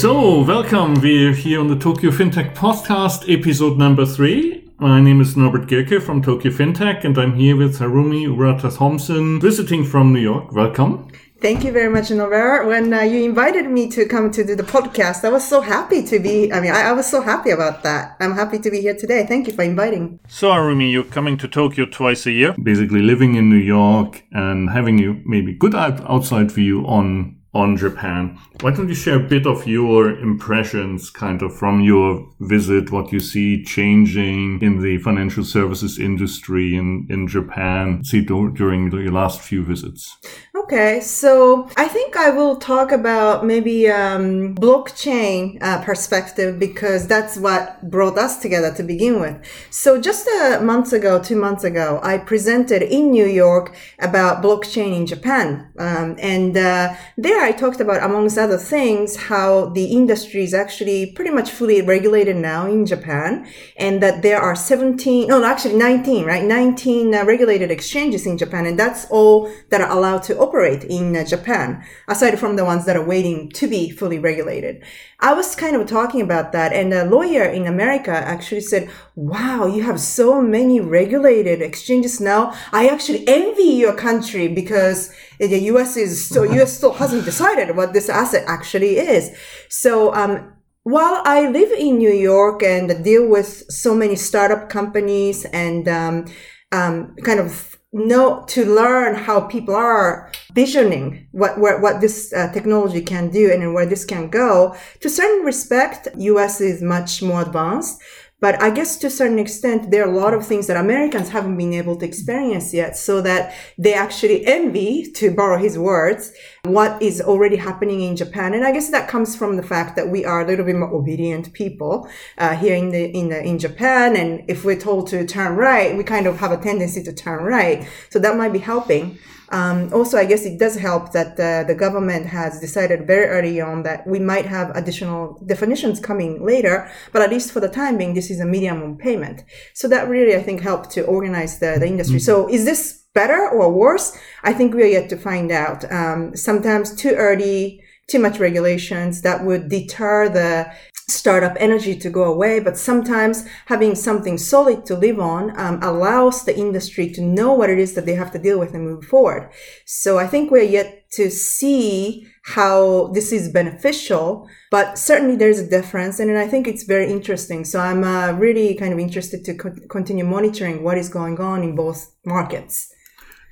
So, welcome. We're here on the Tokyo FinTech podcast, episode number three. My name is Norbert Gierke from Tokyo FinTech, and I'm here with Harumi Urata Thompson, visiting from New York. Welcome. Thank you very much, Norbert. When uh, you invited me to come to do the podcast, I was so happy to be. I mean, I, I, was so happy about that. I'm happy to be here today. Thank you for inviting. So, Harumi, you're coming to Tokyo twice a year, basically living in New York and having you maybe good outside view on on Japan. Why don't you share a bit of your impressions, kind of from your visit, what you see changing in the financial services industry in, in Japan, see during your last few visits? Okay, so I think I will talk about maybe um, blockchain uh, perspective because that's what brought us together to begin with. So just a month ago, two months ago, I presented in New York about blockchain in Japan, um, and uh, there I talked about, amongst other things, how the industry is actually pretty much fully regulated now in Japan, and that there are 17, no, actually 19, right, 19 uh, regulated exchanges in Japan, and that's all that are allowed to operate in uh, Japan, aside from the ones that are waiting to be fully regulated. I was kind of talking about that, and a lawyer in America actually said, Wow, you have so many regulated exchanges now. I actually envy your country because the US is still, US still hasn't decided what this asset actually is. So, um, while I live in New York and deal with so many startup companies and um, um, kind of know to learn how people are visioning what what, what this uh, technology can do and where this can go to certain respect us is much more advanced but I guess to a certain extent, there are a lot of things that Americans haven't been able to experience yet, so that they actually envy, to borrow his words, what is already happening in Japan. And I guess that comes from the fact that we are a little bit more obedient people uh, here in the in the, in Japan. And if we're told to turn right, we kind of have a tendency to turn right. So that might be helping. Um, also, I guess it does help that uh, the government has decided very early on that we might have additional definitions coming later, but at least for the time being, this is a minimum payment. So that really, I think, helped to organize the, the industry. So is this better or worse? I think we're yet to find out. Um, sometimes too early, too much regulations that would deter the startup energy to go away, but sometimes having something solid to live on um, allows the industry to know what it is that they have to deal with and move forward. So I think we're yet to see how this is beneficial, but certainly there's a difference, and I think it's very interesting. So I'm uh, really kind of interested to co- continue monitoring what is going on in both markets.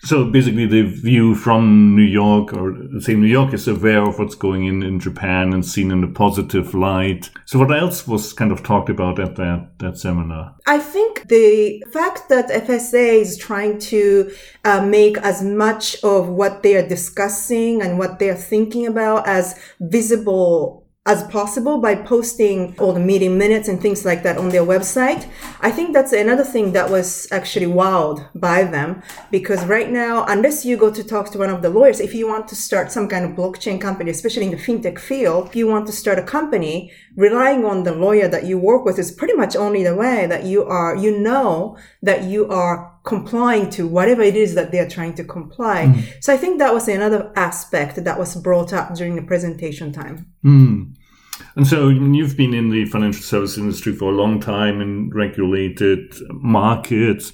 So basically, the view from New York, or say New York is aware of what's going in in Japan and seen in a positive light. So what else was kind of talked about at that that seminar? I think the fact that FSA is trying to uh, make as much of what they are discussing and what they are thinking about as visible as possible by posting all the meeting minutes and things like that on their website. I think that's another thing that was actually wowed by them because right now, unless you go to talk to one of the lawyers, if you want to start some kind of blockchain company, especially in the fintech field, if you want to start a company, relying on the lawyer that you work with is pretty much only the way that you are, you know that you are complying to whatever it is that they're trying to comply. Mm. So I think that was another aspect that was brought up during the presentation time. Mm. And so you've been in the financial service industry for a long time in regulated markets.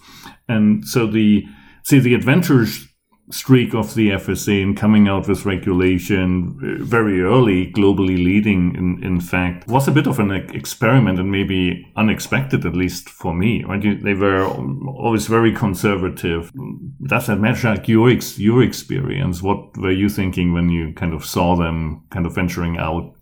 And so the, see, the adventures streak of the FSA in coming out with regulation uh, very early, globally leading, in, in fact, was a bit of an experiment and maybe unexpected, at least for me. Right? They were always very conservative. Does that match like your, ex- your experience? What were you thinking when you kind of saw them kind of venturing out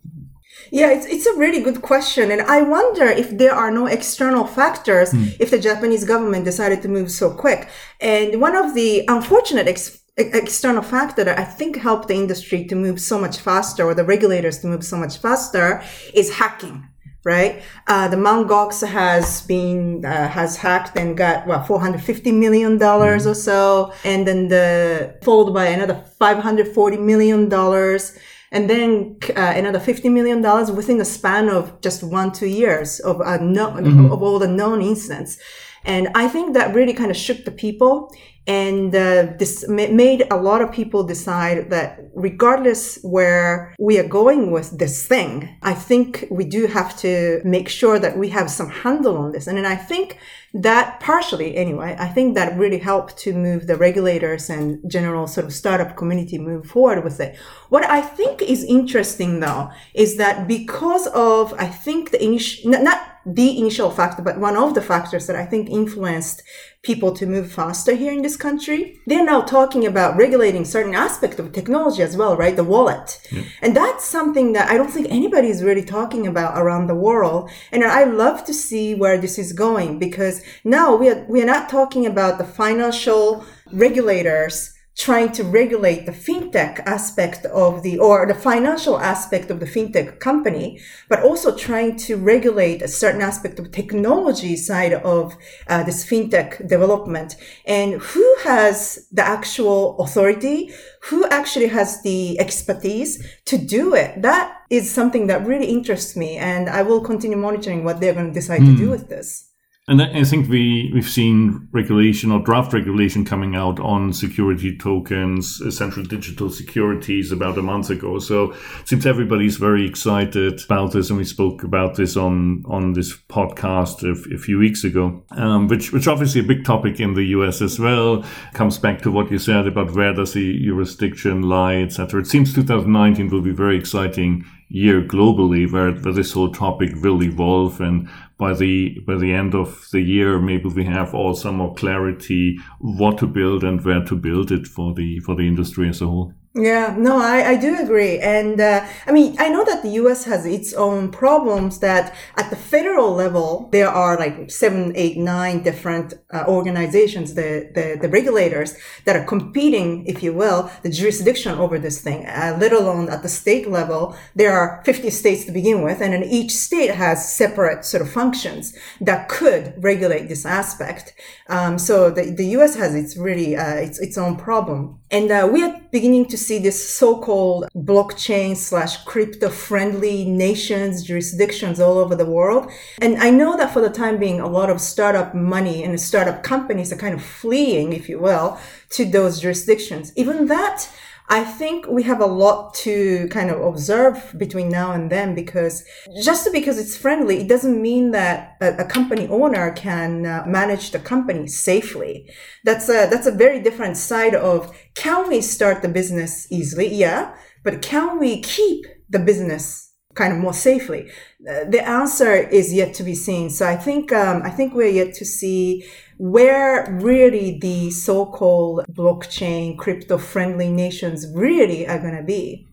yeah, it's, it's a really good question. And I wonder if there are no external factors mm. if the Japanese government decided to move so quick. And one of the unfortunate ex- external factor that I think helped the industry to move so much faster or the regulators to move so much faster is hacking. Right, uh, the Mt. Gox has been uh, has hacked and got what 450 million dollars mm or so, and then the followed by another 540 million dollars and then uh, another fifty million dollars within the span of just one two years of uh, no, mm-hmm. of all the known incidents. And I think that really kind of shook the people and uh, this made a lot of people decide that regardless where we are going with this thing, I think we do have to make sure that we have some handle on this. And then I think that partially anyway, I think that really helped to move the regulators and general sort of startup community move forward with it. What I think is interesting though is that because of, I think the initial, not the initial factor, but one of the factors that I think influenced people to move faster here in this country. They're now talking about regulating certain aspect of technology as well, right? The wallet. Yeah. And that's something that I don't think anybody is really talking about around the world. And I love to see where this is going because now we are, we are not talking about the financial regulators trying to regulate the fintech aspect of the or the financial aspect of the fintech company but also trying to regulate a certain aspect of technology side of uh, this fintech development and who has the actual authority who actually has the expertise to do it that is something that really interests me and i will continue monitoring what they're going to decide mm. to do hmm. with this and I think we, we've seen regulation or draft regulation coming out on security tokens, essential digital securities about a month ago. So it seems everybody's very excited about this. And we spoke about this on, on this podcast a, a few weeks ago, um, which, which obviously a big topic in the US as well. Comes back to what you said about where does the jurisdiction lie, etc. It seems 2019 will be very exciting year globally where, where this whole topic will evolve and by the by the end of the year maybe we have also more clarity what to build and where to build it for the for the industry as a whole yeah, no, I, I do agree. And uh, I mean, I know that the US has its own problems that at the federal level, there are like seven, eight, nine different uh, organizations, the, the, the, regulators that are competing, if you will, the jurisdiction over this thing. Uh, let alone at the state level, there are 50 states to begin with, and then each state has separate sort of functions that could regulate this aspect. Um, so the, the US has its really, uh, its, its own problem. And uh, we are beginning to see this so-called blockchain slash crypto friendly nations, jurisdictions all over the world. And I know that for the time being, a lot of startup money and startup companies are kind of fleeing, if you will, to those jurisdictions. Even that I think we have a lot to kind of observe between now and then because just because it's friendly, it doesn't mean that a, company owner can uh, manage the company safely. That's a, that's a very different side of can we start the business easily? Yeah. But can we keep the business kind of more safely? Uh, the answer is yet to be seen. So I think, um, I think we're yet to see where really the so-called blockchain crypto friendly nations really are going to be.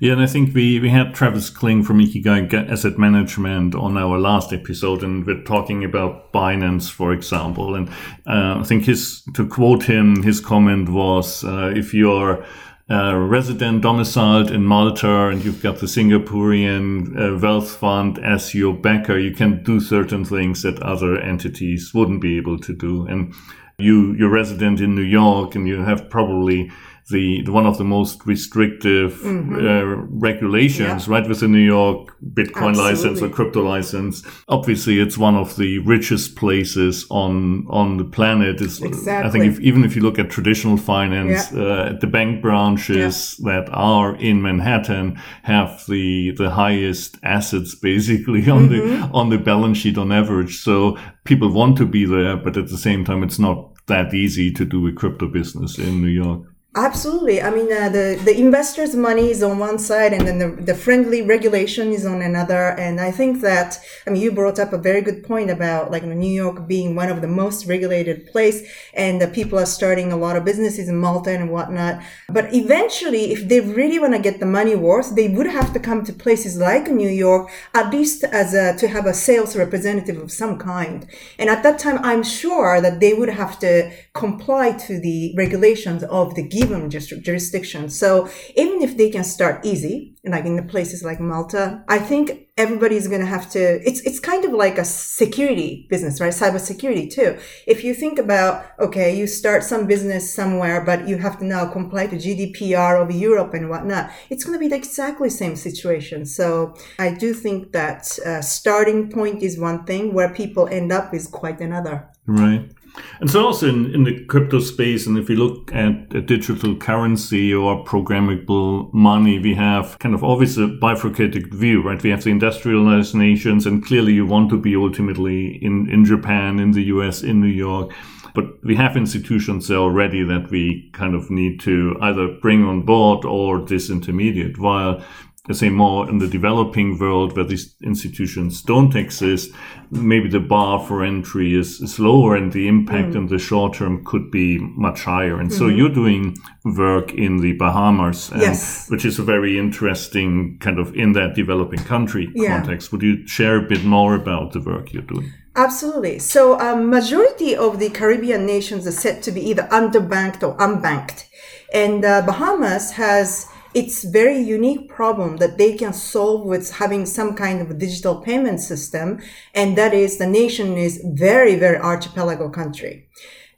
Yeah, and I think we, we had Travis Kling from Ikigai Asset Management on our last episode, and we're talking about Binance, for example. And uh, I think his, to quote him, his comment was, uh, if you're resident domiciled in Malta and you've got the Singaporean uh, wealth fund as your backer, you can do certain things that other entities wouldn't be able to do. And you, you're resident in New York and you have probably the, the one of the most restrictive mm-hmm. uh, regulations, yeah. right, with the New York Bitcoin Absolutely. license or crypto license. Obviously, it's one of the richest places on on the planet. It's, exactly. I think if, even if you look at traditional finance, yeah. uh, the bank branches yeah. that are in Manhattan have the the highest assets basically on mm-hmm. the on the balance sheet on average. So people want to be there, but at the same time, it's not that easy to do a crypto business in New York. Absolutely. I mean, uh, the, the investors' money is on one side and then the, the friendly regulation is on another. And I think that, I mean, you brought up a very good point about like New York being one of the most regulated place and the people are starting a lot of businesses in Malta and whatnot. But eventually, if they really want to get the money worth, they would have to come to places like New York, at least as a, to have a sales representative of some kind. And at that time, I'm sure that they would have to comply to the regulations of the given jurisdiction. So even if they can start easy, like in the places like Malta, I think everybody's going to have to, it's, it's kind of like a security business, right? Cyber security too. If you think about, okay, you start some business somewhere, but you have to now comply to GDPR of Europe and whatnot. It's going to be the exactly same situation. So I do think that uh, starting point is one thing where people end up is quite another. Right. And so also in, in the crypto space, and if you look at a digital currency or programmable money, we have kind of always a bifurcated view, right? We have the industrialized nations, and clearly you want to be ultimately in, in Japan, in the US, in New York. But we have institutions already that we kind of need to either bring on board or disintermediate, while let's say more in the developing world where these institutions don't exist, maybe the bar for entry is, is lower and the impact mm. in the short term could be much higher. And mm-hmm. so you're doing work in the Bahamas, and, yes. which is a very interesting kind of in that developing country yeah. context. Would you share a bit more about the work you're doing? Absolutely. So, a um, majority of the Caribbean nations are said to be either underbanked or unbanked. And uh, Bahamas has it's very unique problem that they can solve with having some kind of digital payment system. And that is the nation is very, very archipelago country.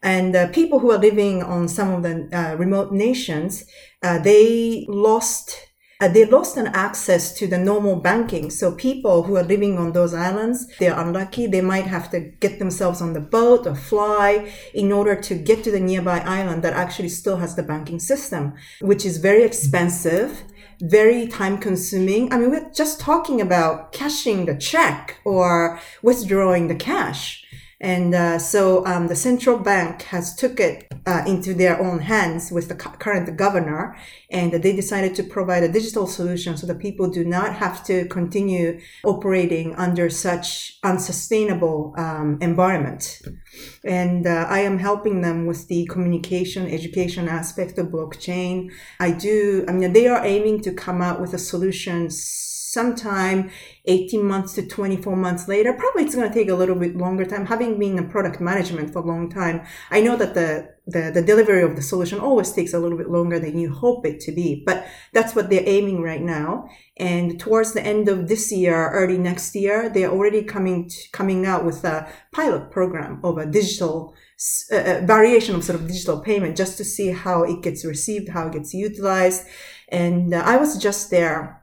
And uh, people who are living on some of the uh, remote nations, uh, they lost uh, they lost an access to the normal banking. So people who are living on those islands, they're unlucky. They might have to get themselves on the boat or fly in order to get to the nearby island that actually still has the banking system, which is very expensive very time consuming. I mean, we're just talking about cashing the check or withdrawing the cash. And uh, so um, the central bank has took it uh, into their own hands with the current governor, and they decided to provide a digital solution so that people do not have to continue operating under such unsustainable um, environment. And uh, I am helping them with the communication, education aspect of blockchain. I do. I mean, they are aiming to come out with a solution sometime 18 months to 24 months later. Probably it's going to take a little bit longer time. Having been in product management for a long time, I know that the, the, the delivery of the solution always takes a little bit longer than you hope it to be. But that's what they're aiming right now. And towards the end of this year, early next year, they're already coming to, coming out with a pilot program of a digital uh, variation of sort of digital payment just to see how it gets received, how it gets utilized. And uh, I was just there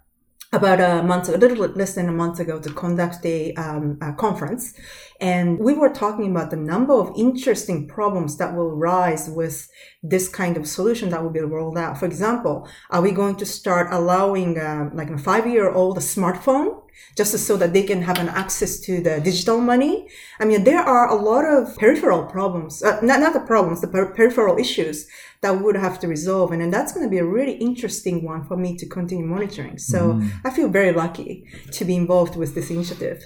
about a month, a little less than a month ago to conduct a, um, conference. And we were talking about the number of interesting problems that will rise with this kind of solution that will be rolled out. For example, are we going to start allowing uh, like a five year old smartphone just so that they can have an access to the digital money. I mean, there are a lot of peripheral problems, uh, not, not the problems, the per- peripheral issues that would have to resolve. And, and that's going to be a really interesting one for me to continue monitoring. So mm. I feel very lucky to be involved with this initiative.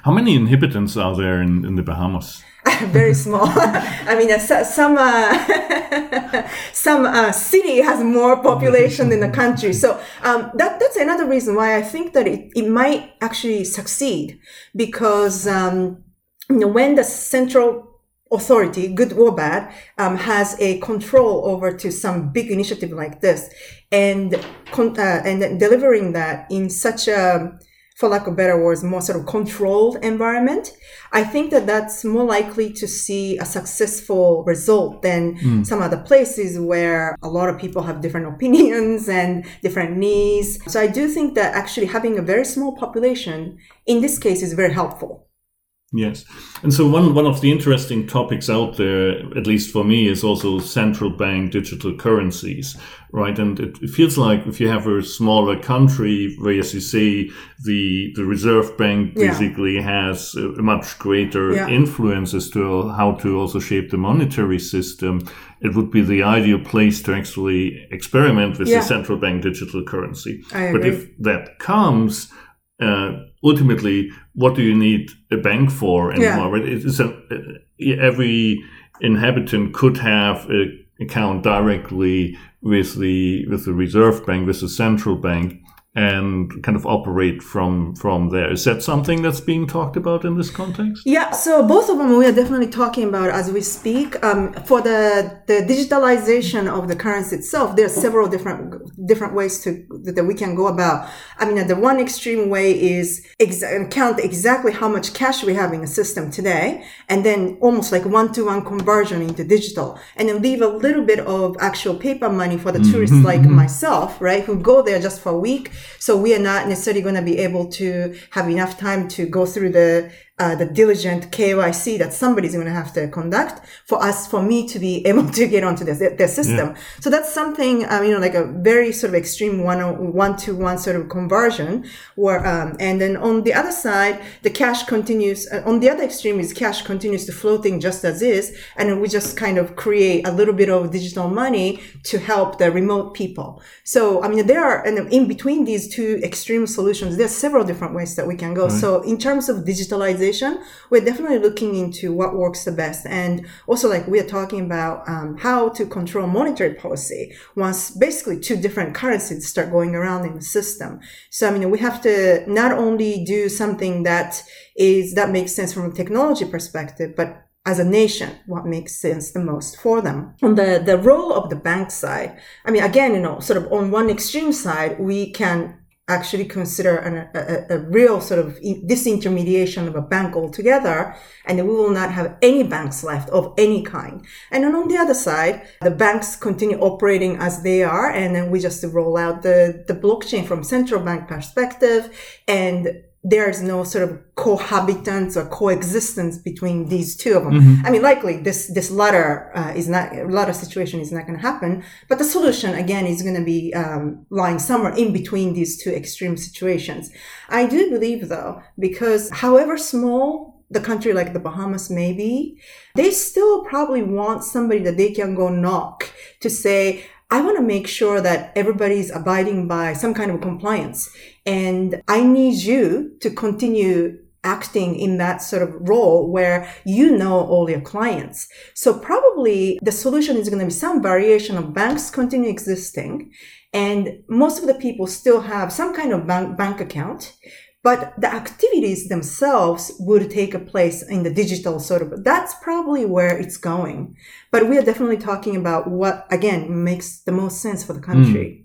How many inhabitants are there in, in the Bahamas? very small. I mean, uh, some uh, some uh, city has more population than the country. So um, that that's another reason why I think that it, it might actually succeed because um, you know, when the central authority, good or bad, um, has a control over to some big initiative like this, and uh, and delivering that in such a for lack of better words, more sort of controlled environment, I think that that's more likely to see a successful result than mm. some other places where a lot of people have different opinions and different needs. So I do think that actually having a very small population in this case is very helpful. Yes. And so one, one of the interesting topics out there, at least for me, is also central bank digital currencies, right? And it, it feels like if you have a smaller country where, as you say, the, the reserve bank basically yeah. has a, much greater yeah. influence as to how to also shape the monetary system, it would be the ideal place to actually experiment with yeah. the central bank digital currency. But if that comes, uh, ultimately, what do you need a bank for anymore? Yeah. It's a, every inhabitant could have an account directly with the with the reserve bank, with the central bank, and kind of operate from from there. Is that something that's being talked about in this context? Yeah, so both of them we are definitely talking about as we speak. Um, for the the digitalization of the currency itself, there are several different different ways to that we can go about. I mean, the one extreme way is exa- count exactly how much cash we have in the system today, and then almost like one to one conversion into digital, and then leave a little bit of actual paper money for the mm-hmm. tourists like myself, right, who go there just for a week so we are not necessarily going to be able to have enough time to go through the uh, the diligent KYC that somebody's going to have to conduct for us, for me to be able to get onto their, their system. Yeah. So that's something, um, you know, like a very sort of extreme one, one to one sort of conversion where, um, and then on the other side, the cash continues, uh, on the other extreme is cash continues to floating just as is. And we just kind of create a little bit of digital money to help the remote people. So, I mean, there are, and in between these two extreme solutions, there's several different ways that we can go. Right. So in terms of digitalization, organization, we're definitely looking into what works the best. And also, like, we're talking about um, how to control monetary policy once basically two different currencies start going around in the system. So, I mean, we have to not only do something that is, that makes sense from a technology perspective, but as a nation, what makes sense the most for them. On the, the role of the bank side, I mean, again, you know, sort of on one extreme side, we can actually consider an, a, a, real sort of disintermediation of a bank altogether, and we will not have any banks left of any kind. And then on the other side, the banks continue operating as they are, and then we just roll out the, the blockchain from central bank perspective and there's no sort of cohabitance or coexistence between these two of them. Mm-hmm. I mean, likely this this latter uh, is not latter situation is not going to happen, but the solution again is going to be um, lying somewhere in between these two extreme situations. I do believe though, because however small the country like the Bahamas may be, they still probably want somebody that they can go knock to say, I want to make sure that everybody's abiding by some kind of compliance. And I need you to continue acting in that sort of role where you know all your clients. So probably the solution is going to be some variation of banks continue existing and most of the people still have some kind of bank, bank account but the activities themselves would take a place in the digital sort of that's probably where it's going but we are definitely talking about what again makes the most sense for the country mm.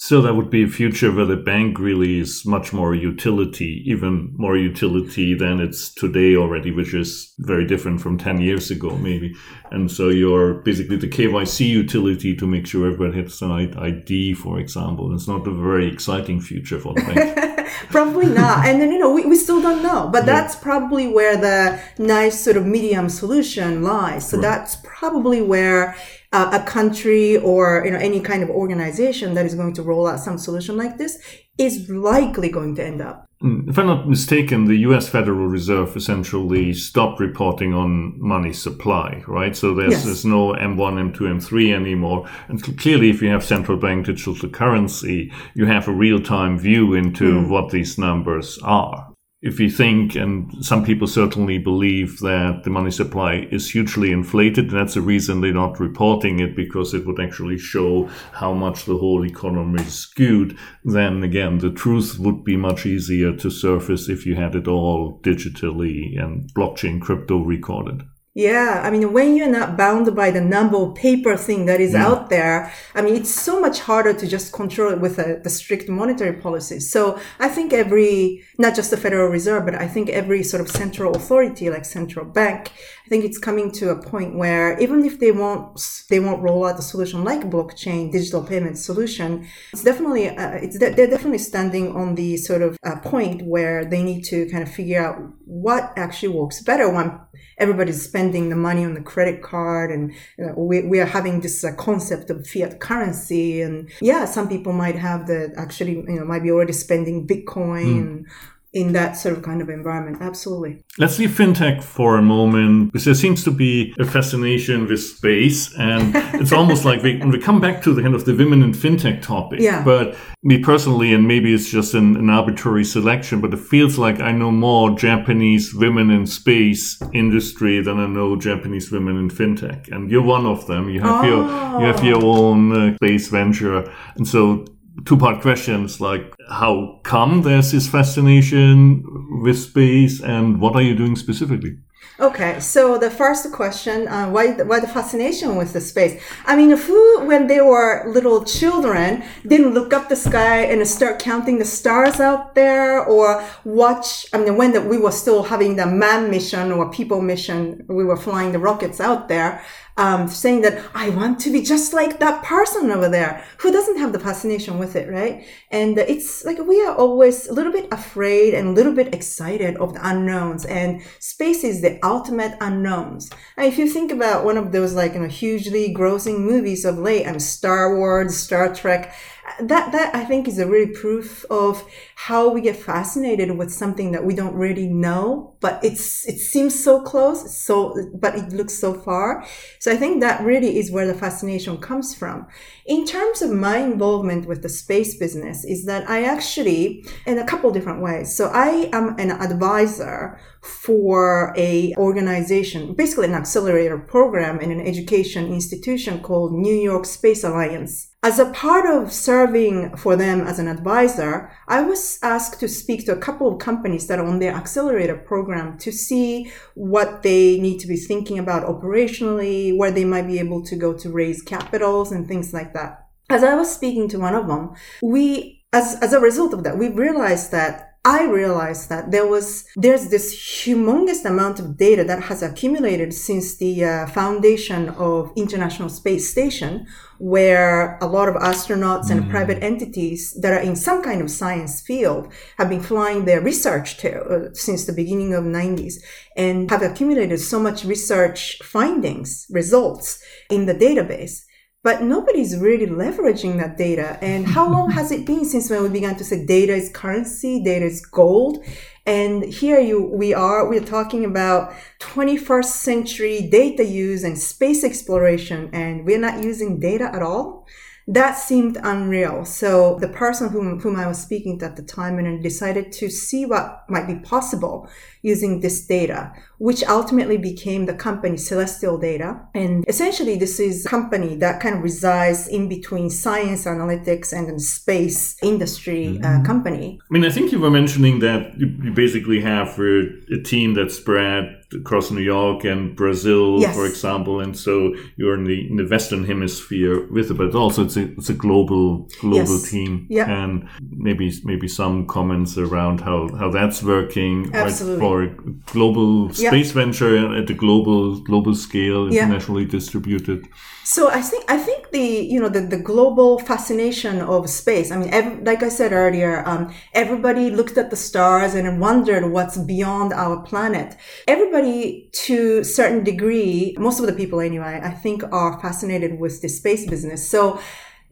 So that would be a future where the bank really is much more utility, even more utility than it's today already, which is very different from 10 years ago, maybe. And so you're basically the KYC utility to make sure everybody has an ID, for example. It's not a very exciting future for the bank. probably not. And then, you know, we, we still don't know, but yeah. that's probably where the nice sort of medium solution lies. So right. that's probably where uh, a country or you know any kind of organization that is going to roll out some solution like this is likely going to end up. Hmm. If I'm not mistaken, the U.S. Federal Reserve essentially stopped reporting on money supply, right? So there's, yes. there's no M1, M2, M3 anymore. And clearly, if you have central bank digital currency, you have a real time view into mm. what these numbers are if you think, and some people certainly believe that the money supply is hugely inflated, that's the reason they're not reporting it because it would actually show how much the whole economy is skewed. Then again, the truth would be much easier to surface if you had it all digitally and blockchain crypto recorded. Yeah, I mean, when you're not bound by the number of paper thing that is yeah. out there, I mean, it's so much harder to just control it with a, the strict monetary policy. So I think every, not just the Federal Reserve, but I think every sort of central authority, like central bank, I think it's coming to a point where even if they won't, they won't roll out a solution like blockchain, digital payment solution, it's definitely, uh, it's, they're definitely standing on the sort of uh, point where they need to kind of figure out what actually works better when everybody's spending the money on the credit card and uh, we, we are having this uh, concept of fiat currency and yeah some people might have the actually you know might be already spending bitcoin mm in that sort of kind of environment. Absolutely. Let's leave fintech for a moment because there seems to be a fascination with space, and it's almost like we, we come back to the kind of the women in fintech topic. Yeah. But me personally, and maybe it's just an, an arbitrary selection, but it feels like I know more Japanese women in space industry than I know Japanese women in fintech, and you're one of them. You have oh. your you have your own uh, space venture, and so two part questions like how come there's this fascination with space and what are you doing specifically? Okay, so the first question, uh, why, why the fascination with the space? I mean, who, when they were little children, didn't look up the sky and start counting the stars out there or watch, I mean, when the, we were still having the man mission or people mission, we were flying the rockets out there um, saying that I want to be just like that person over there who doesn't have the fascination with it, right? And it's like we are always a little bit afraid and a little bit excited of the unknowns, and space is the ultimate unknowns. And if you think about one of those like you know hugely grossing movies of late, and Star Wars, Star Trek, that that I think is a really proof of how we get fascinated with something that we don't really know, but it's it seems so close, so but it looks so far. So I think that really is where the fascination comes from. In terms of my involvement with the space business, is that I actually in a couple different ways. So I am an advisor for a organization, basically an accelerator program in an education institution called New York Space Alliance. As a part of serving for them as an advisor, I was asked to speak to a couple of companies that are on their accelerator program to see what they need to be thinking about operationally, where they might be able to go to raise capitals and things like that. As I was speaking to one of them, we, as, as a result of that, we realized that I realized that there was there's this humongous amount of data that has accumulated since the uh, foundation of International Space Station, where a lot of astronauts and mm. private entities that are in some kind of science field have been flying their research to uh, since the beginning of 90s and have accumulated so much research findings results in the database but nobody's really leveraging that data. And how long has it been since when we began to say data is currency, data is gold? And here you, we are, we're talking about 21st century data use and space exploration, and we're not using data at all that seemed unreal. So the person whom, whom I was speaking to at the time and decided to see what might be possible using this data, which ultimately became the company Celestial Data. And essentially this is a company that kind of resides in between science analytics and space industry uh, mm-hmm. uh, company. I mean, I think you were mentioning that you basically have a, a team that's spread across New York and Brazil, yes. for example, and so you're in the in the Western Hemisphere with it, but also it's a it's a global global yes. team, yeah. and maybe maybe some comments around how how that's working Absolutely. For a global space venture at a global global scale, internationally yeah. distributed. So I think I think the you know the, the global fascination of space. I mean, every, like I said earlier, um, everybody looked at the stars and wondered what's beyond our planet. Everybody, to a certain degree, most of the people anyway, I think, are fascinated with the space business. So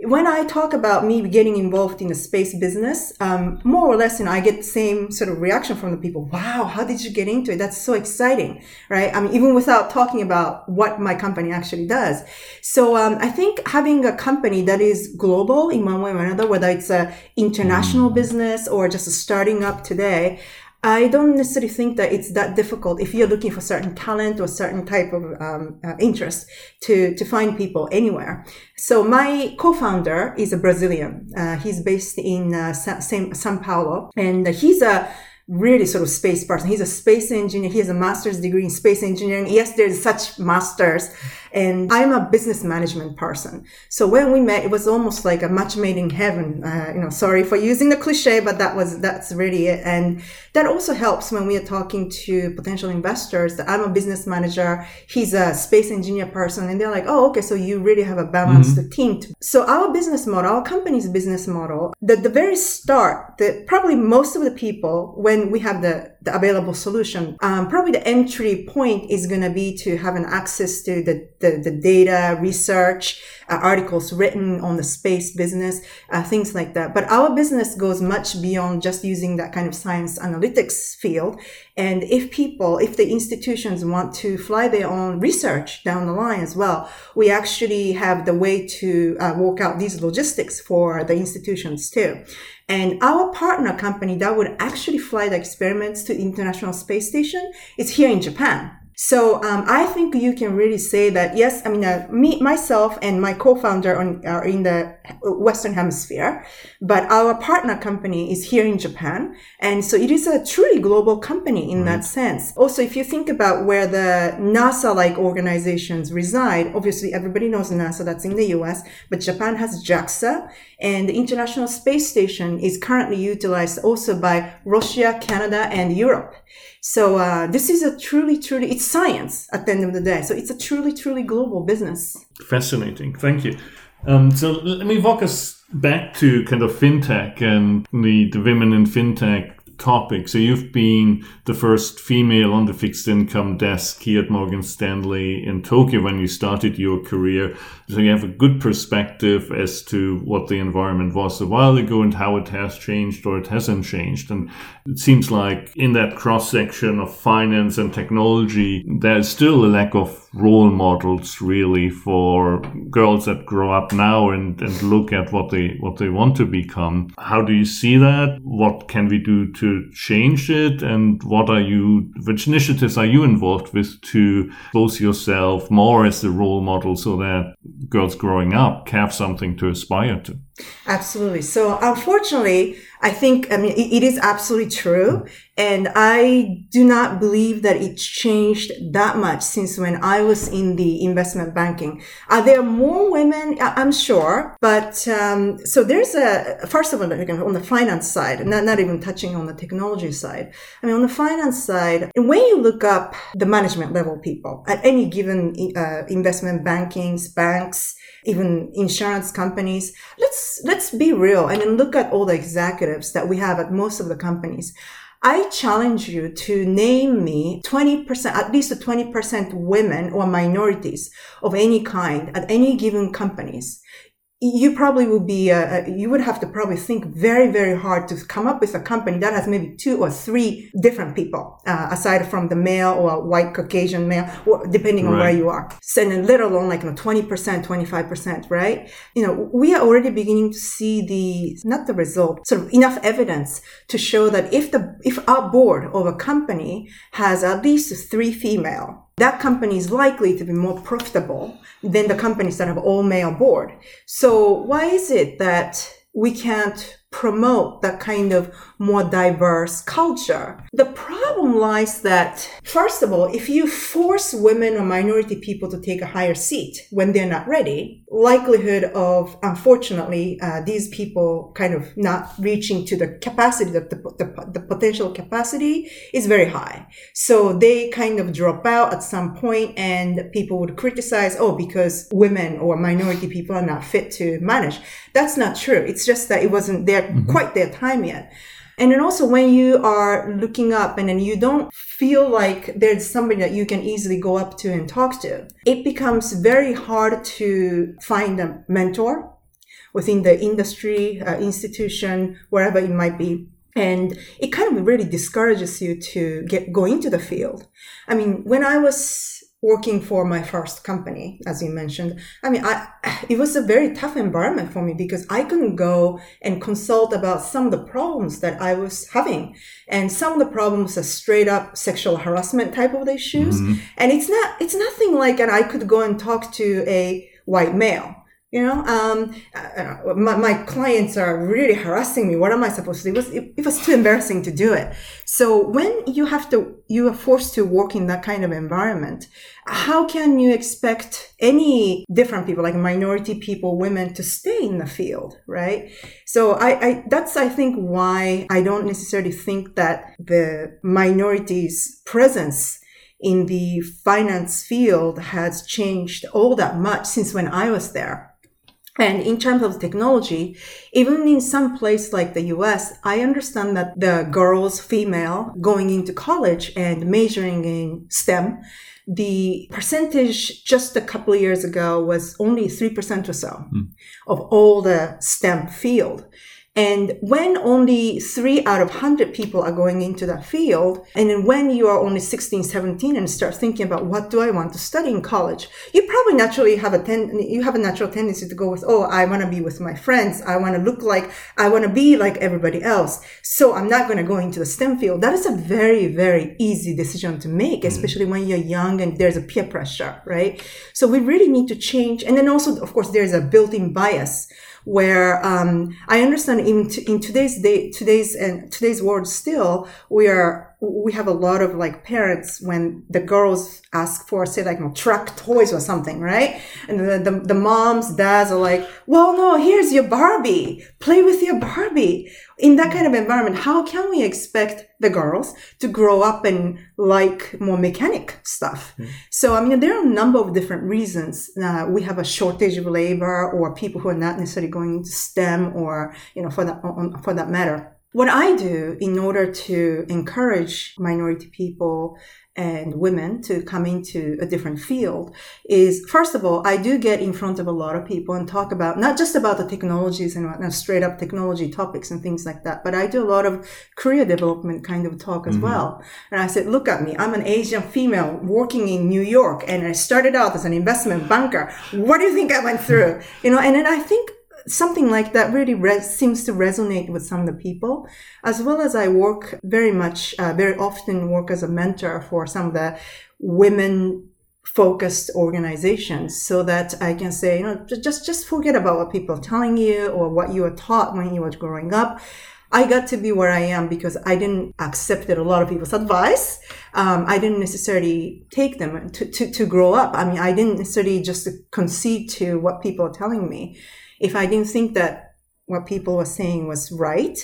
when I talk about me getting involved in the space business, um, more or less, you know, I get the same sort of reaction from the people. Wow, how did you get into it? That's so exciting, right? I mean, even without talking about what my company actually does. So um, I think having a company that is global in one way or another, whether it's a international mm. business or just starting up today, I don't necessarily think that it's that difficult if you're looking for certain talent or certain type of um, uh, interest to, to find people anywhere. So my co-founder is a Brazilian. Uh, he's based in uh, Sa- São Paulo and he's a really sort of space person. He's a space engineer. He has a master's degree in space engineering. Yes, there's such masters and I'm a business management person. So when we met, it was almost like a match made in heaven. Uh, you know, sorry for using the cliche, but that was, that's really it. And that also helps when we are talking to potential investors that I'm a business manager. He's a space engineer person. And they're like, Oh, okay. So you really have a balanced mm-hmm. team. So our business model, our company's business model, the, the very start that probably most of the people, when we have the, the available solution, um, probably the entry point is going to be to have an access to the, the the, data research, uh, articles written on the space business, uh, things like that. But our business goes much beyond just using that kind of science analytics field. And if people, if the institutions want to fly their own research down the line as well, we actually have the way to uh, work out these logistics for the institutions too. And our partner company that would actually fly the experiments to the International Space Station is here in Japan. So um, I think you can really say that yes. I mean, uh, me myself and my co-founder on, are in the Western Hemisphere, but our partner company is here in Japan, and so it is a truly global company in right. that sense. Also, if you think about where the NASA-like organizations reside, obviously everybody knows NASA that's in the U.S., but Japan has JAXA, and the International Space Station is currently utilized also by Russia, Canada, and Europe. So uh, this is a truly, truly, it's science at the end of the day. So it's a truly, truly global business. Fascinating. Thank you. Um, so let me walk us back to kind of fintech and the, the women in fintech topic. So you've been the first female on the fixed income desk here at Morgan Stanley in Tokyo when you started your career. So you have a good perspective as to what the environment was a while ago and how it has changed or it hasn't changed. And it seems like in that cross section of finance and technology, there's still a lack of role models really for girls that grow up now and, and look at what they what they want to become. How do you see that? What can we do to to change it? And what are you, which initiatives are you involved with to expose yourself more as a role model so that girls growing up have something to aspire to? Absolutely. So, unfortunately, I think, I mean, it, it is absolutely true. And I do not believe that it's changed that much since when I was in the investment banking. Are there more women? I'm sure. But, um, so there's a, first of all, on the finance side, not, not even touching on the technology side. I mean, on the finance side, when you look up the management level people at any given uh, investment bankings, banks, even insurance companies. Let's, let's be real. I mean, look at all the executives that we have at most of the companies. I challenge you to name me 20%, at least 20% women or minorities of any kind at any given companies you probably would be uh, uh, you would have to probably think very very hard to come up with a company that has maybe two or three different people uh, aside from the male or white caucasian male depending on right. where you are so and let alone like you know, 20% 25% right you know we are already beginning to see the not the result sort of enough evidence to show that if the if our board of a company has at least three female that company is likely to be more profitable than the companies that have all male board. So why is it that we can't promote that kind of more diverse culture. The problem lies that, first of all, if you force women or minority people to take a higher seat when they're not ready, likelihood of, unfortunately, uh, these people kind of not reaching to the capacity, the, the, the potential capacity is very high. So they kind of drop out at some point and people would criticize, oh, because women or minority people are not fit to manage. That's not true. It's just that it wasn't their, mm-hmm. quite their time yet. And then also when you are looking up and then you don't feel like there's somebody that you can easily go up to and talk to, it becomes very hard to find a mentor within the industry, uh, institution, wherever it might be. And it kind of really discourages you to get, go into the field. I mean, when I was working for my first company, as you mentioned, I mean, I, it was a very tough environment for me because I couldn't go and consult about some of the problems that I was having. And some of the problems are straight up sexual harassment type of issues. Mm-hmm. And it's not, it's nothing like, and I could go and talk to a white male you know um, uh, my, my, clients are really harassing me. What am i supposed to do? It was, it, it, was too embarrassing to do it. So when you have to you are forced to work in that kind of environment how can you expect any different people like minority people women to stay in the field right? So I, I that's i think why i don't necessarily think that the minorities presence in the finance field has changed all that much since when I was there. And in terms of technology, even in some place like the US, I understand that the girls, female, going into college and majoring in STEM, the percentage just a couple of years ago was only 3% or so mm. of all the STEM field. And when only three out of 100 people are going into that field, and then when you are only 16, 17 and start thinking about what do I want to study in college, you probably naturally have a ten, you have a natural tendency to go with, oh, I want to be with my friends. I want to look like, I want to be like everybody else. So I'm not going to go into the STEM field. That is a very, very easy decision to make, mm-hmm. especially when you're young and there's a peer pressure, right? So we really need to change. And then also, of course, there's a built-in bias where um, I understand in, t- in today's day, today's and today's world still we are we have a lot of like parents when the girls ask for say like you know, truck toys or something, right? And the, the, the moms, dads are like, well, no, here's your Barbie. Play with your Barbie. In that kind of environment, how can we expect the girls to grow up and like more mechanic stuff? Mm. So, I mean, there are a number of different reasons. Uh, we have a shortage of labor or people who are not necessarily going to STEM or, you know, for that, for that matter what I do in order to encourage minority people and women to come into a different field is first of all, I do get in front of a lot of people and talk about not just about the technologies and straight up technology topics and things like that, but I do a lot of career development kind of talk as mm-hmm. well. And I said, look at me. I'm an Asian female working in New York and I started out as an investment banker. What do you think I went through? You know, and then I think something like that really res- seems to resonate with some of the people, as well as I work very much, uh, very often work as a mentor for some of the women focused organizations so that I can say, you know, just, just forget about what people are telling you or what you were taught when you were growing up. I got to be where I am because I didn't accept a lot of people's advice. Um, I didn't necessarily take them to, to, to grow up. I mean, I didn't necessarily just concede to what people are telling me if I didn't think that what people were saying was right,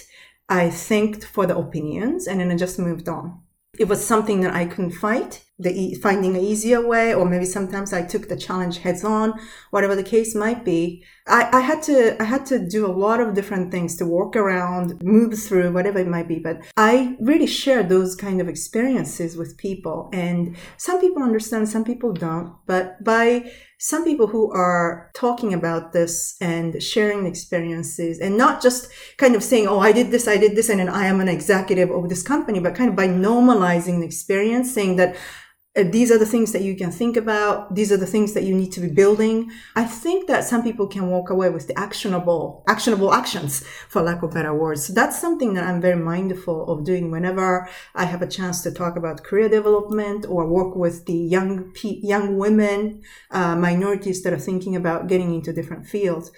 I thanked for the opinions and then I just moved on. It was something that I couldn't fight, the finding an easier way, or maybe sometimes I took the challenge heads on, whatever the case might be. I, I had to, I had to do a lot of different things to work around, move through, whatever it might be. But I really share those kind of experiences with people. And some people understand, some people don't. But by some people who are talking about this and sharing experiences and not just kind of saying, Oh, I did this, I did this, and then I am an executive of this company, but kind of by normalizing the experience, saying that these are the things that you can think about. These are the things that you need to be building. I think that some people can walk away with the actionable, actionable actions, for lack of better words. So that's something that I'm very mindful of doing whenever I have a chance to talk about career development or work with the young, young women, uh, minorities that are thinking about getting into different fields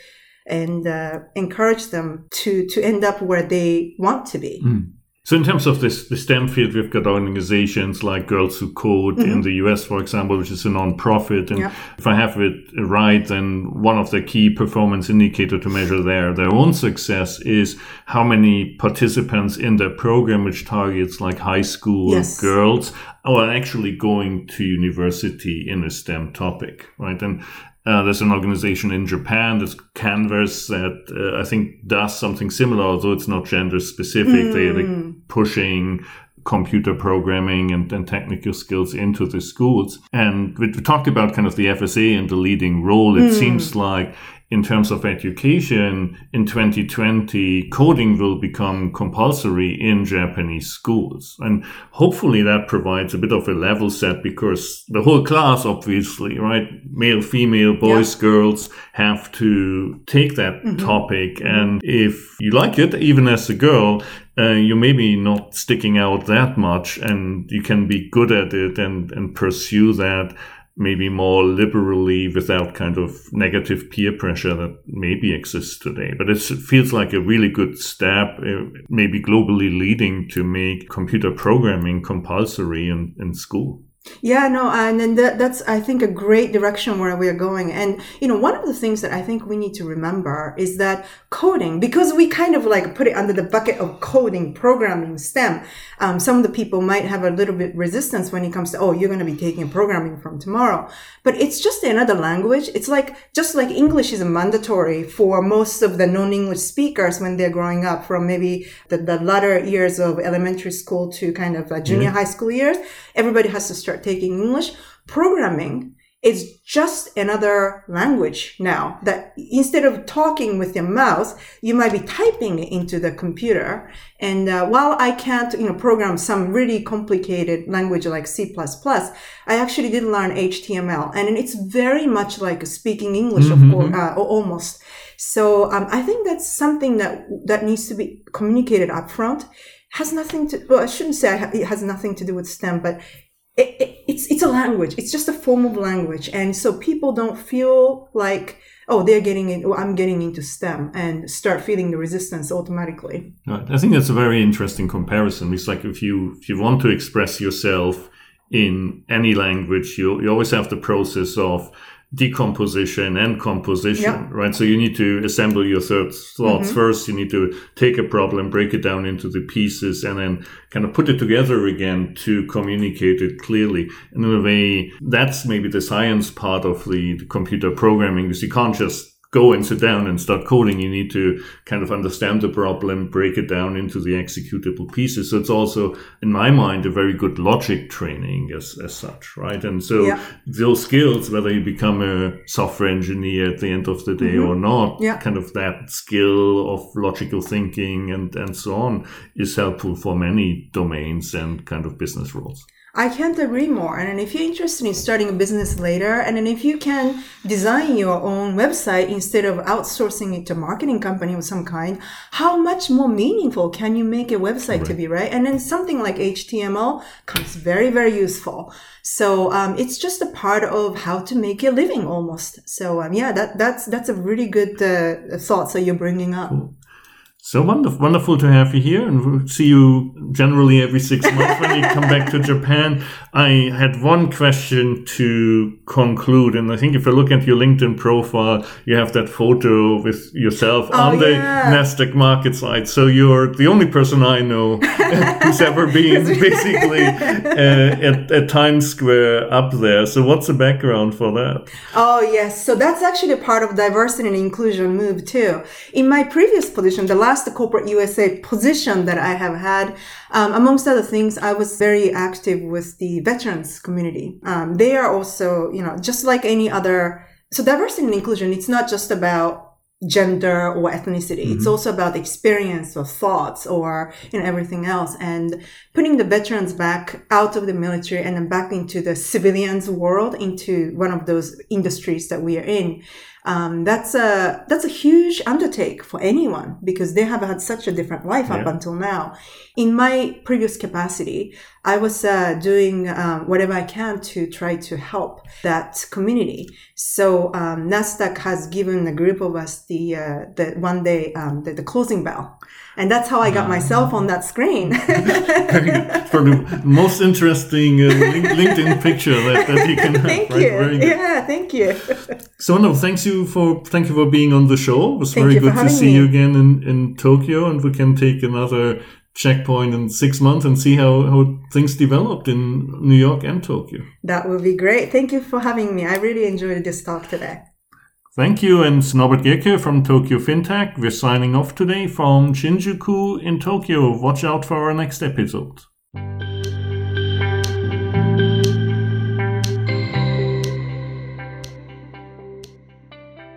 and uh, encourage them to, to end up where they want to be. Mm. So, in terms of this, the STEM field, we've got organizations like Girls Who Code mm-hmm. in the US, for example, which is a non-profit. And yeah. if I have it right, then one of the key performance indicator to measure their, their own success is how many participants in their program, which targets like high school yes. girls, are actually going to university in a STEM topic, right? And uh, there's an organization in Japan, that's Canvas, that uh, I think does something similar, although it's not gender specific. Mm. They, they're hmm. pushing computer programming and, and, technical skills into the schools. And we talked about kind of the FSA and the leading role. It mm. seems like in terms of education, in 2020, coding will become compulsory in Japanese schools. And hopefully that provides a bit of a level set because the whole class, obviously, right? Male, female, boys, yeah. girls have to take that mm-hmm. topic. Mm-hmm. And if you like it, even as a girl, uh, you maybe not sticking out that much and you can be good at it and, and pursue that maybe more liberally without kind of negative peer pressure that maybe exists today. But it feels like a really good step, uh, maybe globally leading to make computer programming compulsory in, in school. Yeah, no, and then that, that's, I think, a great direction where we are going. And, you know, one of the things that I think we need to remember is that coding, because we kind of like put it under the bucket of coding, programming, STEM, um, some of the people might have a little bit resistance when it comes to, oh, you're going to be taking programming from tomorrow. But it's just another language. It's like, just like English is mandatory for most of the non-English speakers when they're growing up from maybe the, the latter years of elementary school to kind of junior mm-hmm. high school years. Everybody has to start start taking English, programming is just another language now that instead of talking with your mouth, you might be typing into the computer. And uh, while I can't, you know, program some really complicated language like C++, I actually did learn HTML and it's very much like speaking English, mm-hmm. of course, uh, almost. So um, I think that's something that that needs to be communicated upfront. Has nothing to. Well, I shouldn't say it has nothing to do with STEM, but it, it, it's it's a language. It's just a form of language, and so people don't feel like oh, they're getting it, oh, I'm getting into STEM and start feeling the resistance automatically. I think that's a very interesting comparison. It's like if you if you want to express yourself in any language, you you always have the process of decomposition and composition, Yeah. right? So you need to assemble your thoughts, thoughts Mm-hmm. first. You need to take a problem, break it down into the pieces, and then kind of put it together again to communicate it clearly. And in a way, that's maybe the science part of the, the computer programming, because you can't just go and sit down and start coding. You need to kind of understand the problem, break it down into the executable pieces. So it's also, in my mind, a very good logic training as, as such, right? And so Yeah. those skills, whether you become a software engineer at the end of the day or not, Mm-hmm. Yeah. kind of that skill of logical thinking and, and so on is helpful for many domains and kind of business roles. I can't agree more. And if you're interested in starting a business later, and then if you can design your own website instead of outsourcing it to a marketing company of some kind, how much more meaningful can you make a website to be, right? And then something like HTML comes very, very useful. So um, it's just a part of how to make a living almost. So um, yeah, that that's that's a really good uh, thoughts that you're bringing up. So wonderful, wonderful to have you here, and we'll see you generally every six months when you come back to Japan. I had one question to conclude, and I think if I look at your LinkedIn profile, you have that photo with yourself on the Oh, yeah. Nasdaq market site. So you're the only person I know who's ever been basically uh, at, at Times Square up there. So what's the background for that? Oh, yes. So that's actually part of diversity and inclusion move too. In my previous position, the last corporate USA position that I have had, um, amongst other things, I was very active with the veterans community. Um, they are also, you know, just like any other. So diversity and inclusion, it's not just about gender or ethnicity. It's also about experience or thoughts or you know everything else and putting the veterans back out of the military and then back into the civilians world into one of those industries that we are in. Um, that's a that's a huge undertake for anyone because they have had such a different life up until now. In my previous capacity, I was uh, doing um, whatever I can to try to help that community. So um, Nasdaq has given a group of us the uh, the one day um, the, the closing bell, and that's how I got myself on that screen. for the most interesting uh, link- LinkedIn picture that, that you can have. thank right? you. Yeah, thank you. So no, thanks you for thank you for being on the show. It was Thank very good to see me. you again in, in Tokyo, and we can take another checkpoint in six months and see how, how things developed in New York and Tokyo. That would be great. Thank you for having me. I really enjoyed this talk today. Thank you, and Norbert Gierke from Tokyo FinTech. We're signing off today from Shinjuku in Tokyo. Watch out for our next episode.